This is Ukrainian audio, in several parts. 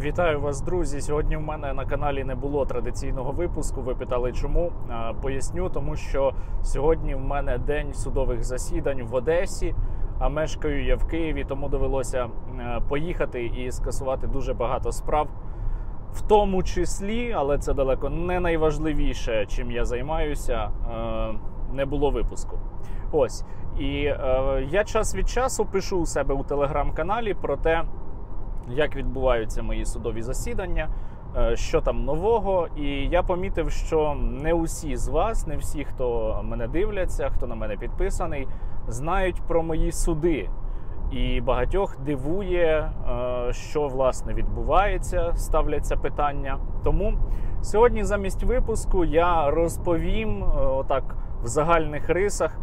Вітаю вас, друзі. Сьогодні в мене на каналі не було традиційного випуску. Ви питали, чому поясню, тому що сьогодні в мене день судових засідань в Одесі, а мешкаю я в Києві, тому довелося поїхати і скасувати дуже багато справ, в тому числі, але це далеко не найважливіше, чим я займаюся. Не було випуску. Ось і е, я час від часу пишу у себе у телеграм-каналі про те як відбуваються мої судові засідання, е, що там нового. І я помітив, що не усі з вас, не всі, хто мене дивляться, хто на мене підписаний, знають про мої суди. І багатьох дивує, е, що власне відбувається, ставляться питання. Тому сьогодні, замість випуску, я розповім е, отак в загальних рисах.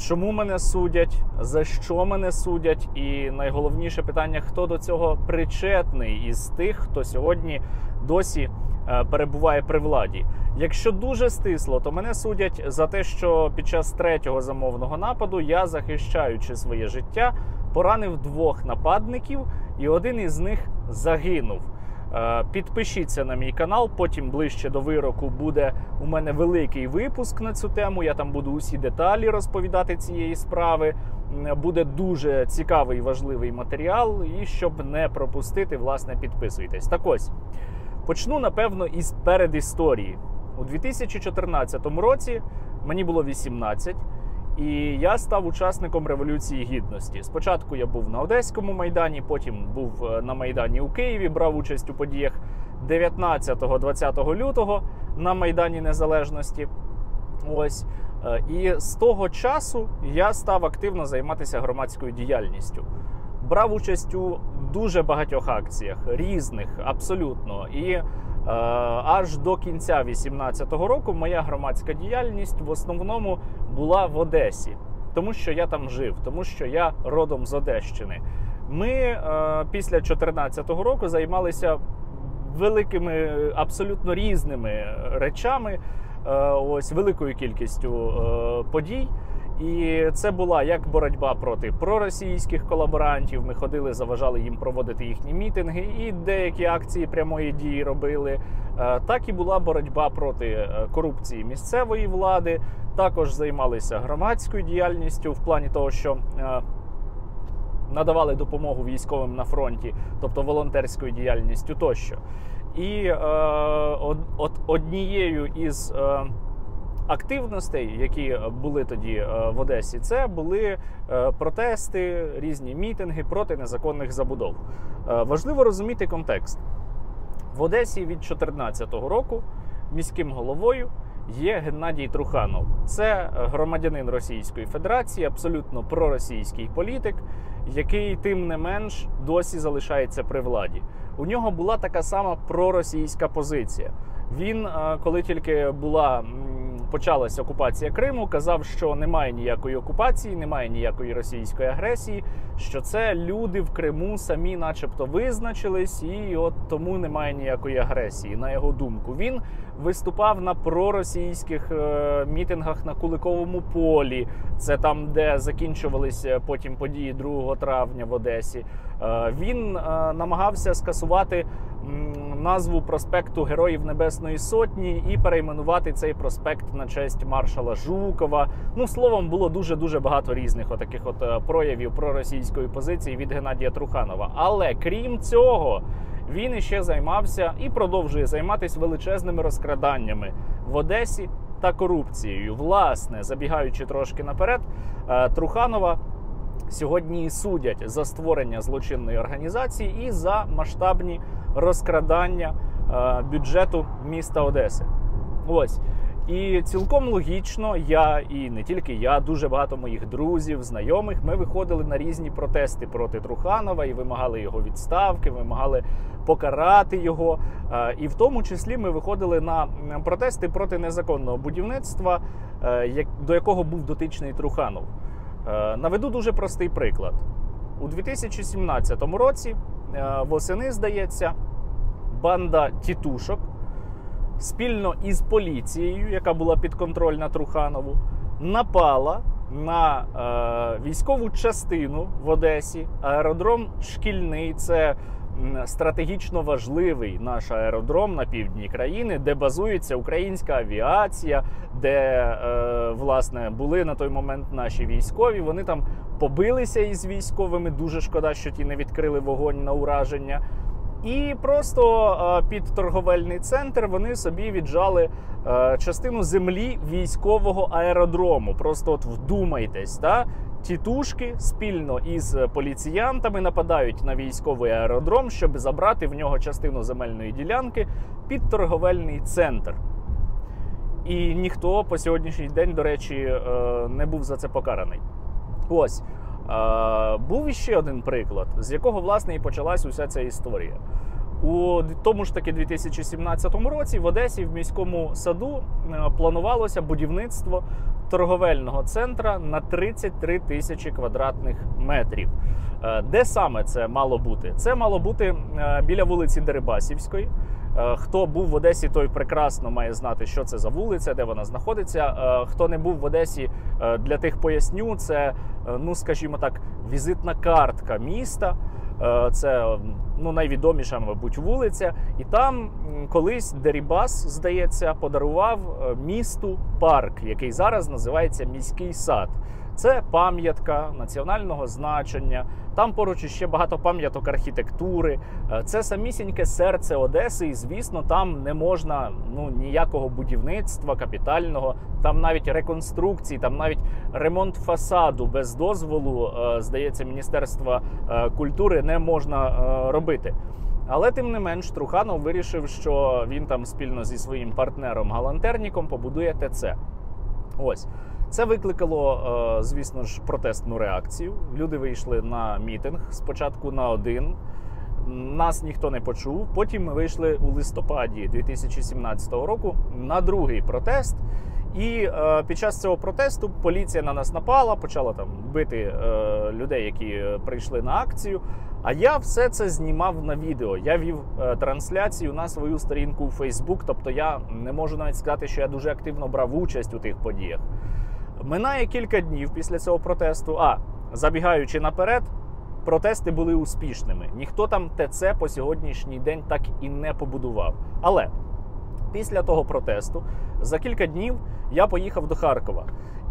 Чому мене судять, за що мене судять, і найголовніше питання: хто до цього причетний із тих, хто сьогодні досі е, перебуває при владі. Якщо дуже стисло, то мене судять за те, що під час третього замовного нападу я, захищаючи своє життя, поранив двох нападників, і один із них загинув. Е, підпишіться на мій канал, потім ближче до вироку буде у мене великий випуск на цю тему. Я там буду усі деталі розповідати цієї справи. Буде дуже цікавий важливий матеріал. І щоб не пропустити, власне, підписуйтесь. Так ось почну напевно із передісторії. У 2014 році мені було 18. І я став учасником Революції Гідності. Спочатку я був на Одеському майдані, потім був е, на Майдані у Києві, брав участь у подіях 19-20 лютого на Майдані Незалежності. Ось. Е, і з того часу я став активно займатися громадською діяльністю. Брав участь у дуже багатьох акціях, різних, абсолютно. І аж до кінця 2018 року моя громадська діяльність в основному була в Одесі, тому що я там жив, тому що я родом з Одещини. Ми е, після 2014 року займалися великими, абсолютно різними речами, е, ось великою кількістю е, подій. І це була як боротьба проти проросійських колаборантів. Ми ходили, заважали їм проводити їхні мітинги, і деякі акції прямої дії робили. Е, так і була боротьба проти е, корупції місцевої влади. Також займалися громадською діяльністю в плані того, що е, надавали допомогу військовим на фронті, тобто волонтерською діяльністю тощо. І е, от однією із е, активностей, які були тоді е, в Одесі, це були е, протести, різні мітинги проти незаконних забудов. Е, важливо розуміти контекст в Одесі від 2014 року міським головою. Є Геннадій Труханов, це громадянин Російської Федерації, абсолютно проросійський політик, який тим не менш досі залишається при владі. У нього була така сама проросійська позиція. Він, коли тільки була почалася окупація Криму, казав, що немає ніякої окупації, немає ніякої російської агресії. Що це люди в Криму самі, начебто, визначились, і от тому немає ніякої агресії. На його думку, він виступав на проросійських е, мітингах на Куликовому полі. Це там, де закінчувалися потім події 2 травня в Одесі. Е, він е, намагався скасувати назву проспекту Героїв Небесної Сотні і перейменувати цей проспект на честь маршала Жукова. Ну словом, було дуже дуже багато різних отаких от е, проявів проросійської позиції від Геннадія Труханова. Але крім цього. Він іще займався і продовжує займатися величезними розкраданнями в Одесі та корупцією. Власне, забігаючи трошки наперед, е, Труханова сьогодні судять за створення злочинної організації і за масштабні розкрадання е, бюджету міста Одеси. Ось. І цілком логічно, я і не тільки я, дуже багато моїх друзів, знайомих. Ми виходили на різні протести проти Труханова і вимагали його відставки, вимагали покарати його. Е, і в тому числі ми виходили на протести проти незаконного будівництва, е, до якого був дотичний Труханов. Наведу дуже простий приклад у 2017 році. Е, восени, здається, банда тітушок спільно із поліцією, яка була підконтрольна Труханову, напала на е, військову частину в Одесі, аеродром шкільний. Це стратегічно важливий наш аеродром на півдні країни, де базується українська авіація, де е, власне були на той момент наші військові. Вони там побилися із військовими. Дуже шкода, що ті не відкрили вогонь на ураження. І просто е, під торговельний центр вони собі віджали е, частину землі військового аеродрому. Просто от вдумайтесь, та тітушки спільно із поліціянтами нападають на військовий аеродром, щоб забрати в нього частину земельної ділянки під торговельний центр. І ніхто по сьогоднішній день, до речі, е, не був за це покараний. Ось. Був іще один приклад, з якого власне і почалась уся ця історія. У тому ж таки 2017 році в Одесі в міському саду е, планувалося будівництво торговельного центра на 33 тисячі квадратних метрів. Е, де саме це мало бути? Це мало бути е, біля вулиці Дерибасівської. Хто був в Одесі, той прекрасно має знати, що це за вулиця, де вона знаходиться. Хто не був в Одесі, для тих поясню, це, ну скажімо так, візитна картка міста. Це ну, найвідоміша, мабуть, вулиця. І там колись Дерібас, здається, подарував е, місту парк, який зараз називається міський сад. Це пам'ятка національного значення. Там поруч ще багато пам'яток архітектури. Е, це самісіньке серце Одеси, і звісно, там не можна ну ніякого будівництва капітального, там навіть реконструкції, там навіть ремонт фасаду без дозволу, е, здається, Міністерства е, культури не можна робити. Але тим не менш, Труханов вирішив, що він там спільно зі своїм партнером Галантерніком побудує ТЦ. Ось. Це викликало, е, звісно ж, протестну реакцію. Люди вийшли на мітинг спочатку на один. Нас ніхто не почув. Потім ми вийшли у листопаді 2017 року на другий протест. І е, під час цього протесту поліція на нас напала, почала там бити е, людей, які прийшли на акцію. А я все це знімав на відео. Я вів е, трансляцію на свою сторінку у Фейсбук. Тобто я не можу навіть сказати, що я дуже активно брав участь у тих подіях. Минає кілька днів після цього протесту. А забігаючи наперед, протести були успішними. Ніхто там ТЦ по сьогоднішній день так і не побудував. Але після того протесту за кілька днів я поїхав до Харкова.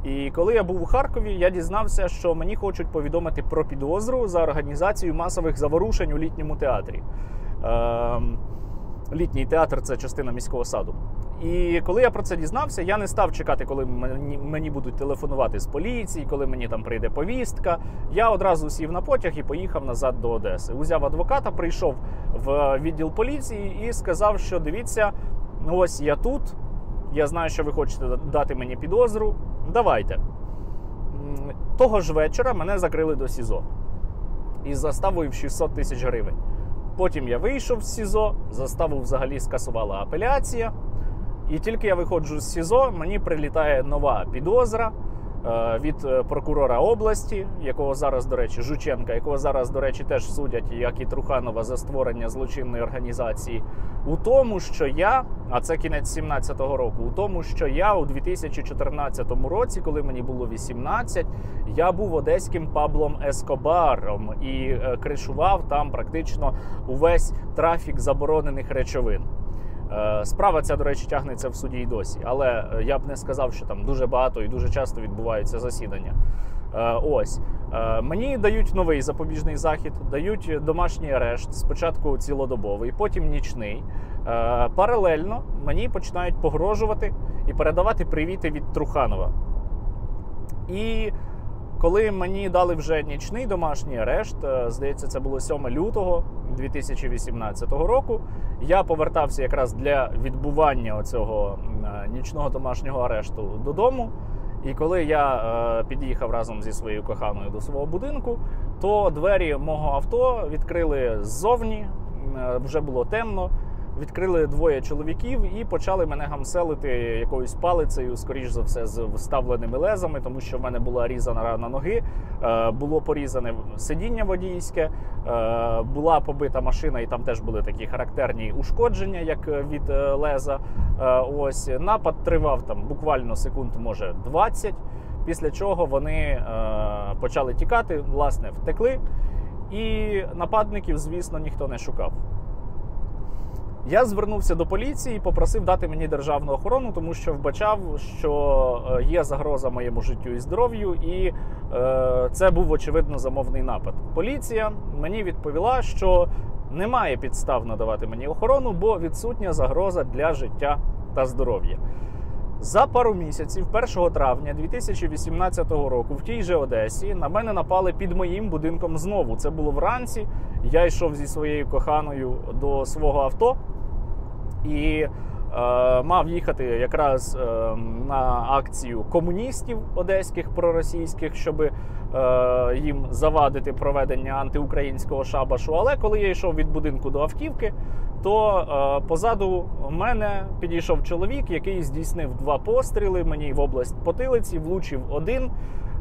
І коли я був у Харкові, я дізнався, що мені хочуть повідомити про підозру за організацію масових заворушень у літньому театрі. Е, Літній театр це частина міського саду. І коли я про це дізнався, я не став чекати, коли мені будуть телефонувати з поліції, коли мені там прийде повістка. Я одразу сів на потяг і поїхав назад до Одеси. Узяв адвоката, прийшов в відділ поліції і сказав, що дивіться, ось я тут. Я знаю, що ви хочете дати мені підозру. Давайте. Того ж вечора мене закрили до СІЗО із заставою в 600 тисяч гривень. Потім я вийшов з СІЗО, заставу взагалі скасувала апеляція. І тільки я виходжу з СІЗО, мені прилітає нова підозра від е, прокурора області, якого зараз, до речі, Жученка, якого зараз, до речі, теж судять, як і Труханова за створення злочинної організації, у тому, що я, а це кінець 17-го року, у тому, що я у 2014 році, коли мені було 18, я був одеським Паблом Ескобаром і е, кришував там практично увесь трафік заборонених речовин. Е, справа ця, до речі, тягнеться в суді й досі, але е, я б не сказав, що там дуже багато і дуже часто відбуваються засідання. Е, ось мені дають новий запобіжний захід, дають домашній арешт, спочатку цілодобовий, потім нічний. Паралельно мені починають погрожувати і передавати привіти від Труханова. І коли мені дали вже нічний домашній арешт, здається, це було 7 лютого 2018 року. Я повертався якраз для відбування цього нічного домашнього арешту додому. І коли я е, під'їхав разом зі своєю коханою до свого будинку, то двері мого авто відкрили ззовні, е, вже було темно відкрили двоє чоловіків і почали мене гамселити якоюсь палицею, скоріш за все, з вставленими лезами, тому що в мене була різана рана ноги, е, було порізане сидіння водійське, е, була побита машина, і там теж були такі характерні ушкодження, як від е, леза. Ось напад тривав там буквально секунд, може 20. Після чого вони почали тікати, власне, втекли. і нападників, звісно, ніхто не шукав. Я звернувся до поліції і попросив дати мені державну охорону, тому що вбачав, що е, є загроза моєму життю і здоров'ю, і е, це був очевидно замовний напад. Поліція мені відповіла, що немає підстав надавати мені охорону, бо відсутня загроза для життя та здоров'я. За пару місяців, 1 травня 2018 року, в тій же Одесі на мене напали під моїм будинком знову. Це було вранці. Я йшов зі своєю коханою до свого авто і мав їхати якраз е, на акцію комуністів одеських проросійських, щоб е, їм завадити проведення антиукраїнського шабашу. Але коли я йшов від будинку до автівки, то е, позаду мене підійшов чоловік, який здійснив два постріли мені в область потилиці, влучив один.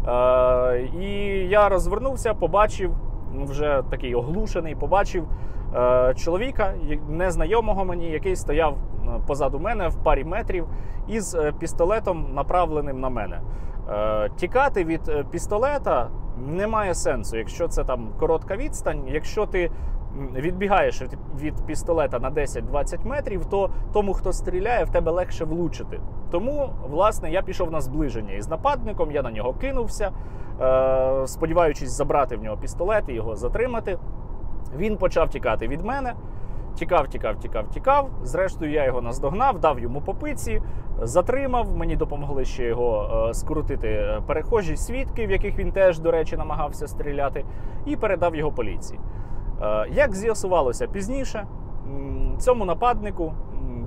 Е, і я розвернувся, побачив вже такий оглушений, побачив е, чоловіка, незнайомого мені, який стояв е, позаду мене в парі метрів із е, пістолетом, направленим на мене. Е, тікати від е, пістолета немає сенсу, якщо це там коротка відстань. Якщо ти відбігаєш від пістолета на 10-20 метрів, то тому, хто стріляє, в тебе легше влучити. Тому, власне, я пішов на зближення із нападником, я на нього кинувся, е, сподіваючись забрати в нього пістолет і його затримати. Він почав тікати від мене. Тікав, тікав, тікав, тікав. Зрештою, я його наздогнав, дав йому попиці, затримав. Мені допомогли ще його е, скрутити перехожі свідки, в яких він теж, до речі, намагався стріляти, і передав його поліції. Е, як з'ясувалося пізніше, цьому нападнику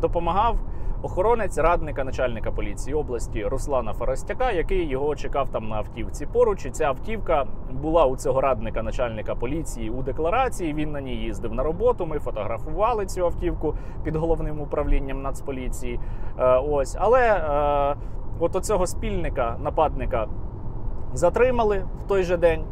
допомагав охоронець радника начальника поліції області Руслана Форостяка, який його чекав там на автівці. Поруч і ця автівка була у цього радника начальника поліції у декларації. Він на ній їздив на роботу. Ми фотографували цю автівку під головним управлінням Нацполіції. Е, ось, але е, от оцього спільника нападника затримали в той же день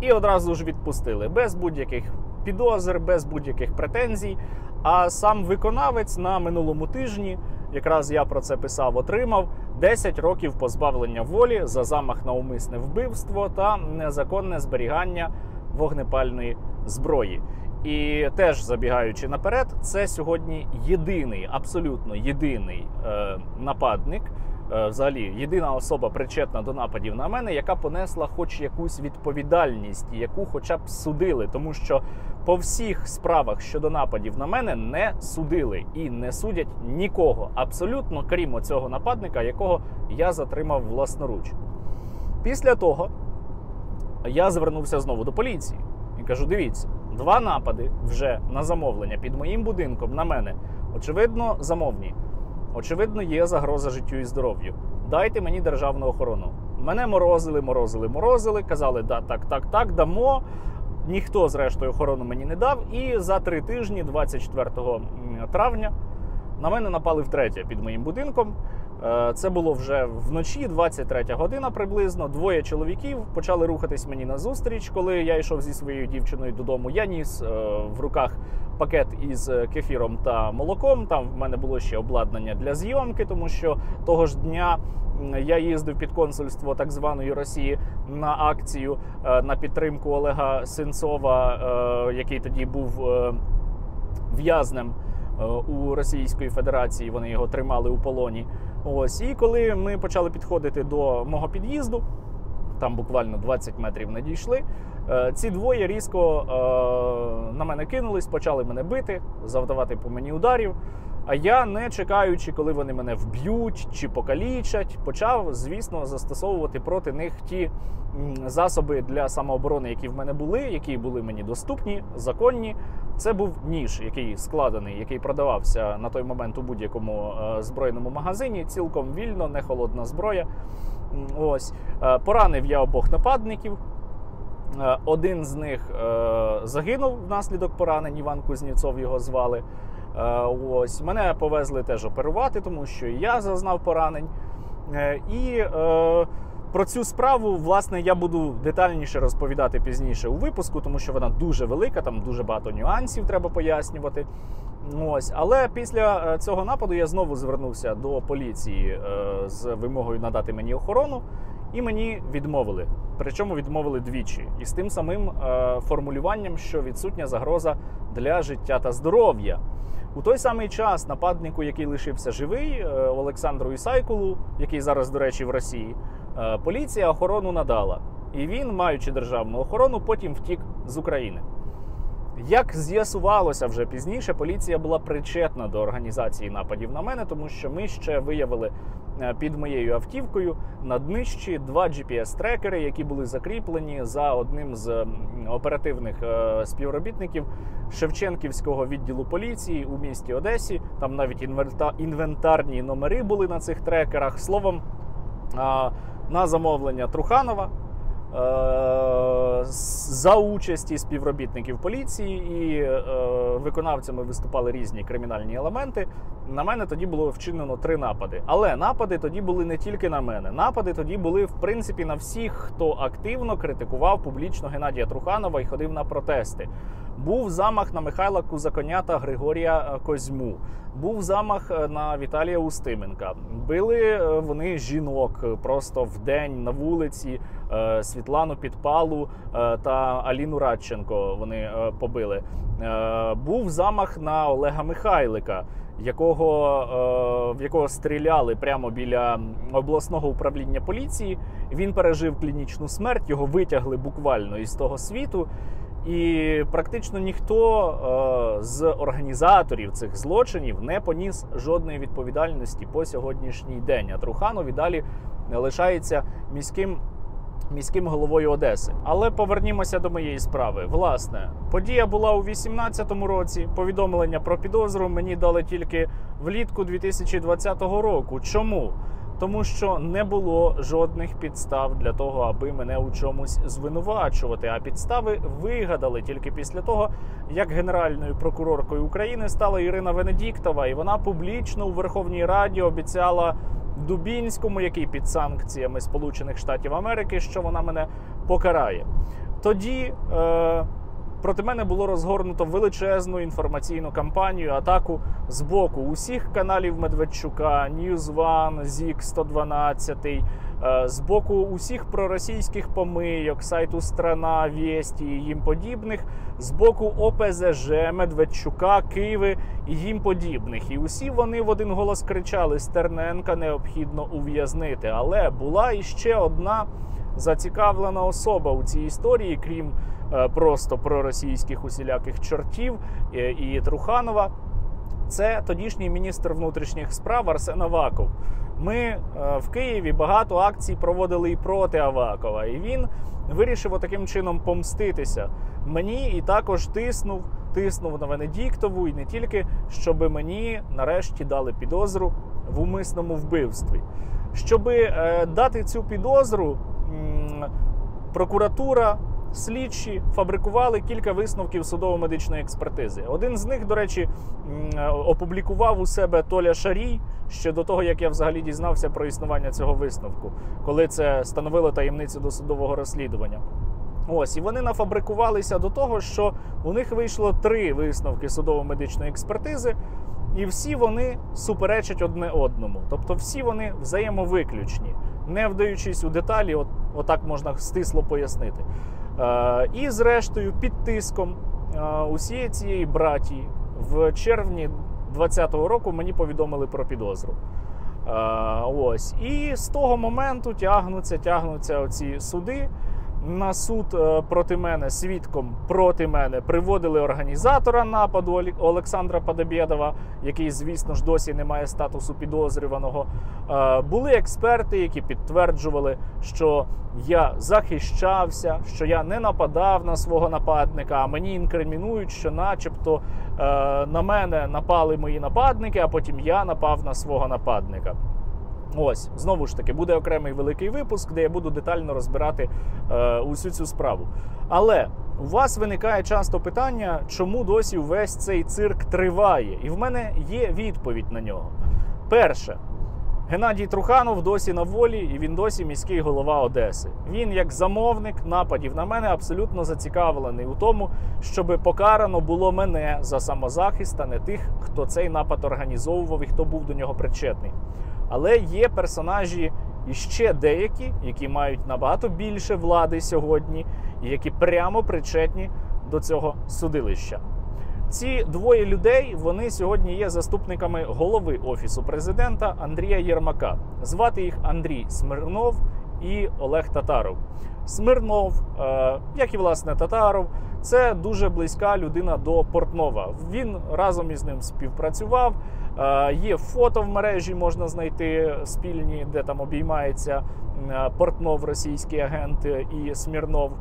і одразу ж відпустили без будь-яких підозр, без будь-яких претензій. А сам виконавець на минулому тижні, якраз я про це писав, отримав 10 років позбавлення волі за замах на умисне вбивство та незаконне зберігання вогнепальної зброї. І теж забігаючи наперед, це сьогодні єдиний, абсолютно єдиний е, нападник. Е, взагалі єдина особа причетна до нападів на мене, яка понесла хоч якусь відповідальність, яку хоча б судили, тому що по всіх справах щодо нападів на мене не судили і не судять нікого, абсолютно крім цього нападника, якого я затримав власноруч. Після того я звернувся знову до поліції і кажу: дивіться, два напади вже на замовлення під моїм будинком на мене, очевидно, замовні. Очевидно, є загроза життю і здоров'ю. Дайте мені державну охорону. Мене морозили, морозили, морозили. Казали, да, так, так, так, дамо. Ніхто, зрештою, охорону мені не дав. І за три тижні, 24 травня, на мене напали втретє під моїм будинком. Е, це було вже вночі, 23 година приблизно. Двоє чоловіків почали рухатись мені на зустріч, коли я йшов зі своєю дівчиною додому. Я ніс е, в руках пакет із кефіром та молоком. Там в мене було ще обладнання для зйомки, тому що того ж дня. Я їздив під консульство так званої Росії на акцію е, на підтримку Олега Сенцова, який тоді був в'язнем у Російської Федерації. Вони його тримали у полоні. Ось, і коли ми почали підходити до мого під'їзду, там буквально 20 метрів не дійшли. Е, ці двоє різко е, на мене кинулись, почали мене бити, завдавати по мені ударів. А я, не чекаючи, коли вони мене вб'ють чи покалічать, почав, звісно, застосовувати проти них ті засоби для самооборони, які в мене були, які були мені доступні, законні. Це був ніж, який складений, який продавався на той момент у будь-якому е, збройному магазині. Цілком вільно, не холодна зброя. Ось е, поранив я обох нападників. Е, один з них загинув внаслідок поранень. Іван Кузнєцов його звали. Ось мене повезли теж оперувати, тому що і я зазнав поранень. І про цю справу, власне, я буду детальніше розповідати пізніше у випуску, тому що вона дуже велика, там дуже багато нюансів треба пояснювати. Ось, але після е, цього нападу я знову звернувся до поліції е, з вимогою надати мені охорону. І мені відмовили. Причому відмовили двічі, і з тим самим е, формулюванням, що відсутня загроза для життя та здоров'я. У той самий час нападнику, який лишився живий, е, Олександру Ісайкулу, який зараз, до речі, в Росії, е, поліція охорону надала. І він, маючи державну охорону, потім втік з України. Як з'ясувалося вже пізніше, поліція була причетна до організації нападів на мене, тому що ми ще виявили е, під моєю автівкою на днищі два GPS-трекери, які були закріплені за одним з оперативних е, співробітників Шевченківського відділу поліції у місті Одесі. Там навіть інвентарні номери були на цих трекерах. Словом, на замовлення Труханова. За участі співробітників поліції і е, виконавцями виступали різні кримінальні елементи. На мене тоді було вчинено три напади. Але напади тоді були не тільки на мене. Напади тоді були, в принципі, на всіх, хто активно критикував публічно Геннадія Труханова і ходив на протести. Був замах на Михайла Кузаконя та Григорія е, Козьму. Був замах е, на Віталія Устименка. Били е, вони жінок просто в день на вулиці. Світлану Підпалу та Аліну Радченко вони побили. Був замах на Олега Михайлика, якого, е, в якого стріляли прямо біля обласного управління поліції. Він пережив клінічну смерть, його витягли буквально із того світу. І практично ніхто е, з організаторів цих злочинів не поніс жодної відповідальності по сьогоднішній день. А Труханов і далі лишається міським. Міським головою Одеси, але повернімося до моєї справи. Власне, подія була у 2018 році. Повідомлення про підозру мені дали тільки влітку 2020 року. Чому? Тому що не було жодних підстав для того, аби мене у чомусь звинувачувати. А підстави вигадали тільки після того, як генеральною прокуроркою України стала Ірина Венедіктова, і вона публічно у Верховній Раді обіцяла Дубінському, який під санкціями Сполучених Штатів Америки, що вона мене покарає. Тоді е, проти мене було розгорнуто величезну інформаційну кампанію, атаку з боку усіх каналів Медведчука, News One, ZIK 112, е, з боку усіх проросійських помийок, сайту Страна, Вєсті і їм подібних, з боку ОПЗЖ, Медведчука, Києви і їм подібних. І усі вони в один голос кричали: Стерненка необхідно ув'язнити. Але була іще одна зацікавлена особа у цій історії, крім просто проросійських усіляких чортів е, і Труханова. Це тодішній міністр внутрішніх справ Арсен Аваков. Ми е, в Києві багато акцій проводили і проти Авакова, і він вирішив таким чином помститися мені і також тиснув, тиснув на Венедіктову, і не тільки, щоб мені нарешті дали підозру в умисному вбивстві. Щоб е, дати цю підозру, прокуратура, слідчі фабрикували кілька висновків судово-медичної експертизи. Один з них, до речі, опублікував у себе Толя Шарій ще до того, як я взагалі дізнався про існування цього висновку, коли це становило таємницю досудового розслідування. Ось і вони нафабрикувалися до того, що у них вийшло три висновки судово-медичної експертизи, і всі вони суперечать одне одному. Тобто, всі вони взаємовиключні, не вдаючись у деталі, от, отак можна стисло пояснити. Е, і зрештою, під тиском е, усієї цієї братії в червні 2020 року мені повідомили про підозру. Е, ось. І з того моменту тягнуться, тягнуться оці суди. На суд е, проти мене, свідком проти мене приводили організатора нападу Олександра Падобєдова, який, звісно ж, досі не має статусу підозрюваного. Е, Були експерти, які підтверджували, що я захищався, що я не нападав на свого нападника, а мені інкримінують, що, начебто, е, на мене напали мої нападники, а потім я напав на свого нападника. Ось знову ж таки буде окремий великий випуск, де я буду детально розбирати е, усю цю справу. Але у вас виникає часто питання, чому досі увесь цей цирк триває, і в мене є відповідь на нього. Перше. Геннадій Труханов досі на волі, і він досі міський голова Одеси. Він, як замовник нападів на мене, абсолютно зацікавлений у тому, щоб покарано було мене за самозахист, а не тих, хто цей напад організовував і хто був до нього причетний. Але є персонажі і ще деякі, які мають набагато більше влади сьогодні, і які прямо причетні до цього судилища. Ці двоє людей вони сьогодні є заступниками голови офісу президента Андрія Єрмака. Звати їх Андрій Смирнов і Олег Татаров. Смирнов, е, як і власне Татаров, це дуже близька людина до Портнова. Він разом із ним співпрацював. Е, є фото в мережі, можна знайти спільні, де там обіймається е, Портнов, російський агент і Смірнов.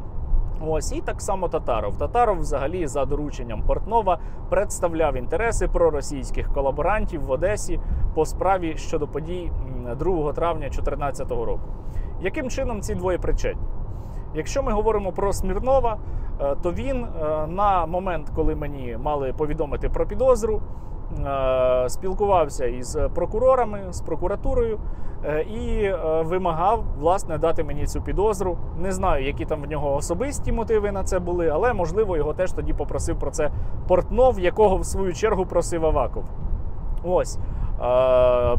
Ось і так само Татаров. Татаров, взагалі, за дорученням Портнова, представляв інтереси проросійських колаборантів в Одесі по справі щодо подій 2 травня 2014 року. Яким чином ці двоє причетні? Якщо ми говоримо про Смірнова, е, то він е, на момент, коли мені мали повідомити про підозру, спілкувався із прокурорами, з прокуратурою і вимагав власне дати мені цю підозру. Не знаю, які там в нього особисті мотиви на це були, але можливо його теж тоді попросив про це Портнов, якого в свою чергу просив Аваков. Ось.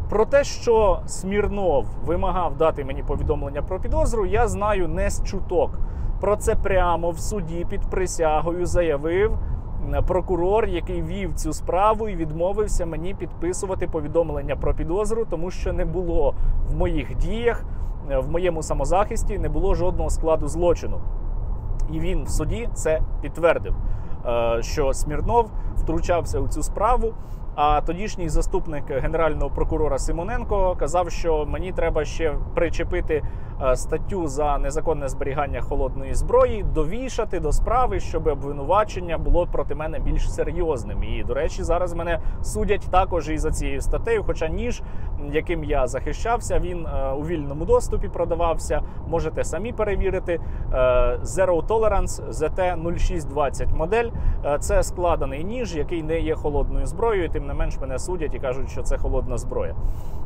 Про те, що Смірнов вимагав дати мені повідомлення про підозру, я знаю не з чуток. Про це прямо в суді під присягою заявив прокурор, який вів цю справу і відмовився мені підписувати повідомлення про підозру, тому що не було в моїх діях, в моєму самозахисті, не було жодного складу злочину. І він в суді це підтвердив, що Смірнов втручався у цю справу. А тодішній заступник генерального прокурора Симоненко казав, що мені треба ще причепити Е, статтю за незаконне зберігання холодної зброї, довішати до справи, щоб обвинувачення було проти мене більш серйозним. І до речі, зараз мене судять також і за цією статтею. Хоча ніж, яким я захищався, він е, у вільному доступі продавався. Можете самі перевірити. Е, Zero Tolerance ZT-0620 модель. Це складений ніж, який не є холодною зброєю. Тим не менш мене судять і кажуть, що це холодна зброя.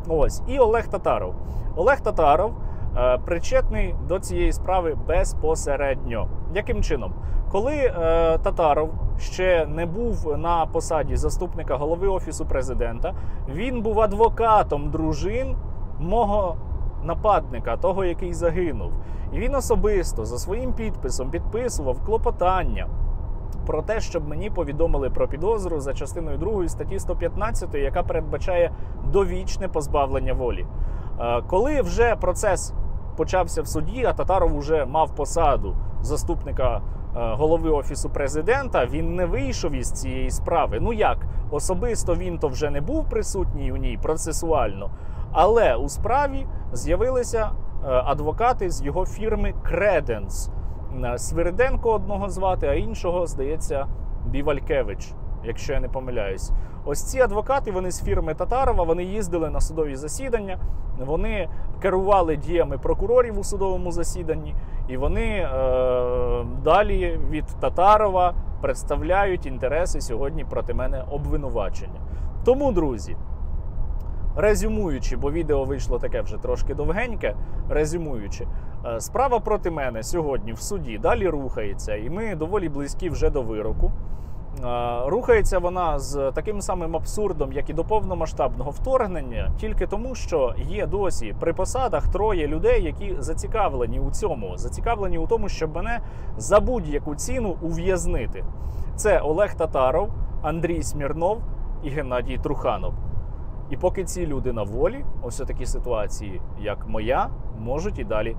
Ось і Олег Татаров. Олег Татаров. Е, причетний до цієї справи безпосередньо. Яким чином? Коли е, Татаров ще не був на посаді заступника голови офісу президента, він був адвокатом дружин мого нападника, того, який загинув, і він особисто за своїм підписом підписував клопотання. Про те, щоб мені повідомили про підозру за частиною 2 статті 115, яка передбачає довічне позбавлення волі. Е, коли вже процес почався в суді, а Татаров вже мав посаду заступника е, голови офісу президента, він не вийшов із цієї справи. Ну як особисто він то вже не був присутній у ній процесуально, але у справі з'явилися е, адвокати з його фірми Креденс. Свириденко одного звати, а іншого, здається, Бівалькевич якщо я не помиляюсь. Ось ці адвокати, вони з фірми Татарова, вони їздили на судові засідання, вони керували діями прокурорів у судовому засіданні, і вони е, далі від Татарова представляють інтереси сьогодні проти мене обвинувачення. Тому, друзі. Резюмуючи, бо відео вийшло таке вже трошки довгеньке. Резюмуючи, е, справа проти мене сьогодні в суді далі рухається, і ми доволі близькі вже до вироку. Рухається вона з таким самим абсурдом, як і до повномасштабного вторгнення, тільки тому, що є досі при посадах троє людей, які зацікавлені у цьому, зацікавлені у тому, щоб мене за будь-яку ціну ув'язнити. Це Олег Татаров, Андрій Смірнов і Геннадій Труханов. І поки ці люди на волі, ось такі ситуації, як моя, можуть і далі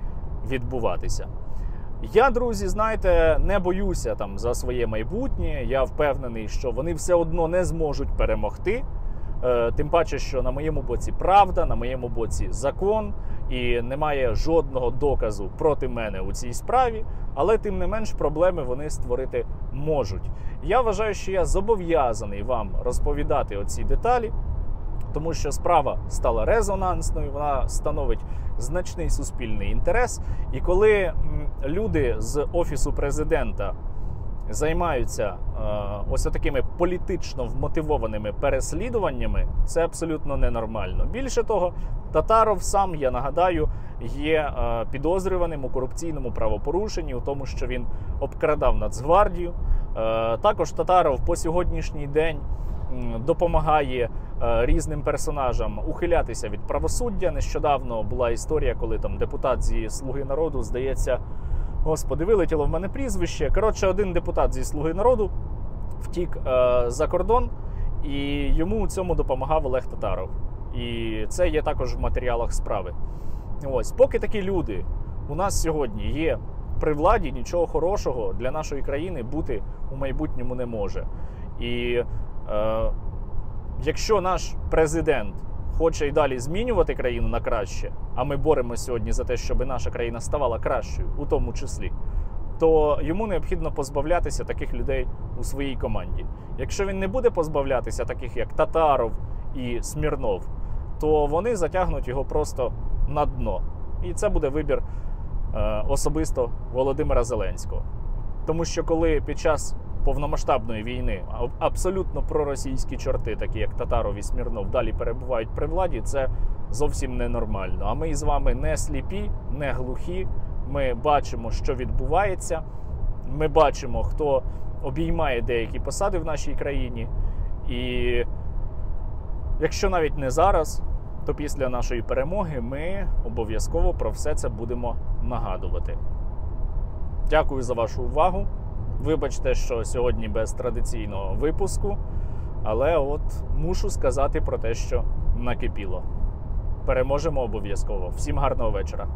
відбуватися. Я, друзі, знаєте, не боюся там за своє майбутнє. Я впевнений, що вони все одно не зможуть перемогти. Е, тим паче, що на моєму боці правда, на моєму боці закон, і немає жодного доказу проти мене у цій справі, але тим не менш проблеми вони створити можуть. Я вважаю, що я зобов'язаний вам розповідати оці деталі тому що справа стала резонансною, вона становить значний суспільний інтерес. І коли люди з офісу президента займаються е, ось такими політично вмотивованими переслідуваннями, це абсолютно ненормально. Більше того, Татаров сам я нагадаю є е, підозрюваним у корупційному правопорушенні, у тому, що він обкрадав Нацгвардію. Е, також Татаров по сьогоднішній день допомагає е, різним персонажам ухилятися від правосуддя. Нещодавно була історія, коли там депутат зі Слуги народу, здається, господи, вилетіло в мене прізвище. Коротше, один депутат зі Слуги народу втік е, за кордон, і йому у цьому допомагав Олег Татаров. І це є також в матеріалах справи. Ось, поки такі люди у нас сьогодні є при владі, нічого хорошого для нашої країни бути у майбутньому не може. І якщо наш президент хоче і далі змінювати країну на краще, а ми боремося сьогодні за те, щоб наша країна ставала кращою, у тому числі, то йому необхідно позбавлятися таких людей у своїй команді. Якщо він не буде позбавлятися таких, як Татаров і Смірнов, то вони затягнуть його просто на дно. І це буде вибір е, особисто Володимира Зеленського. Тому що коли під час повномасштабної війни абсолютно проросійські чорти, такі як Татаров і Смірнов, далі перебувають при владі, це зовсім ненормально. А ми з вами не сліпі, не глухі. Ми бачимо, що відбувається. Ми бачимо, хто обіймає деякі посади в нашій країні. І якщо навіть не зараз, то після нашої перемоги ми обов'язково про все це будемо нагадувати. Дякую за вашу увагу. Вибачте, що сьогодні без традиційного випуску, але от мушу сказати про те, що накипіло. Переможемо обов'язково. Всім гарного вечора.